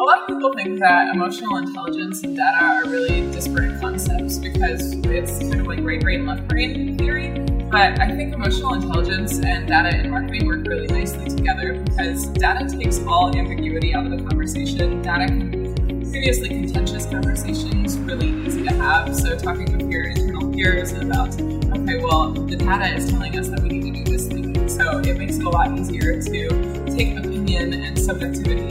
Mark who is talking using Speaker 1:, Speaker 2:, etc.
Speaker 1: A lot of people think that emotional intelligence and data are really disparate concepts because it's kind of like right brain, left brain theory. But I think emotional intelligence and data in marketing work really nicely together because data takes all ambiguity out of the conversation. Data can previously contentious conversations really easy to have. So talking with your internal peers about, okay, well, the data is telling us that we need to do this thing. So it makes it a lot easier to take opinion and subjectivity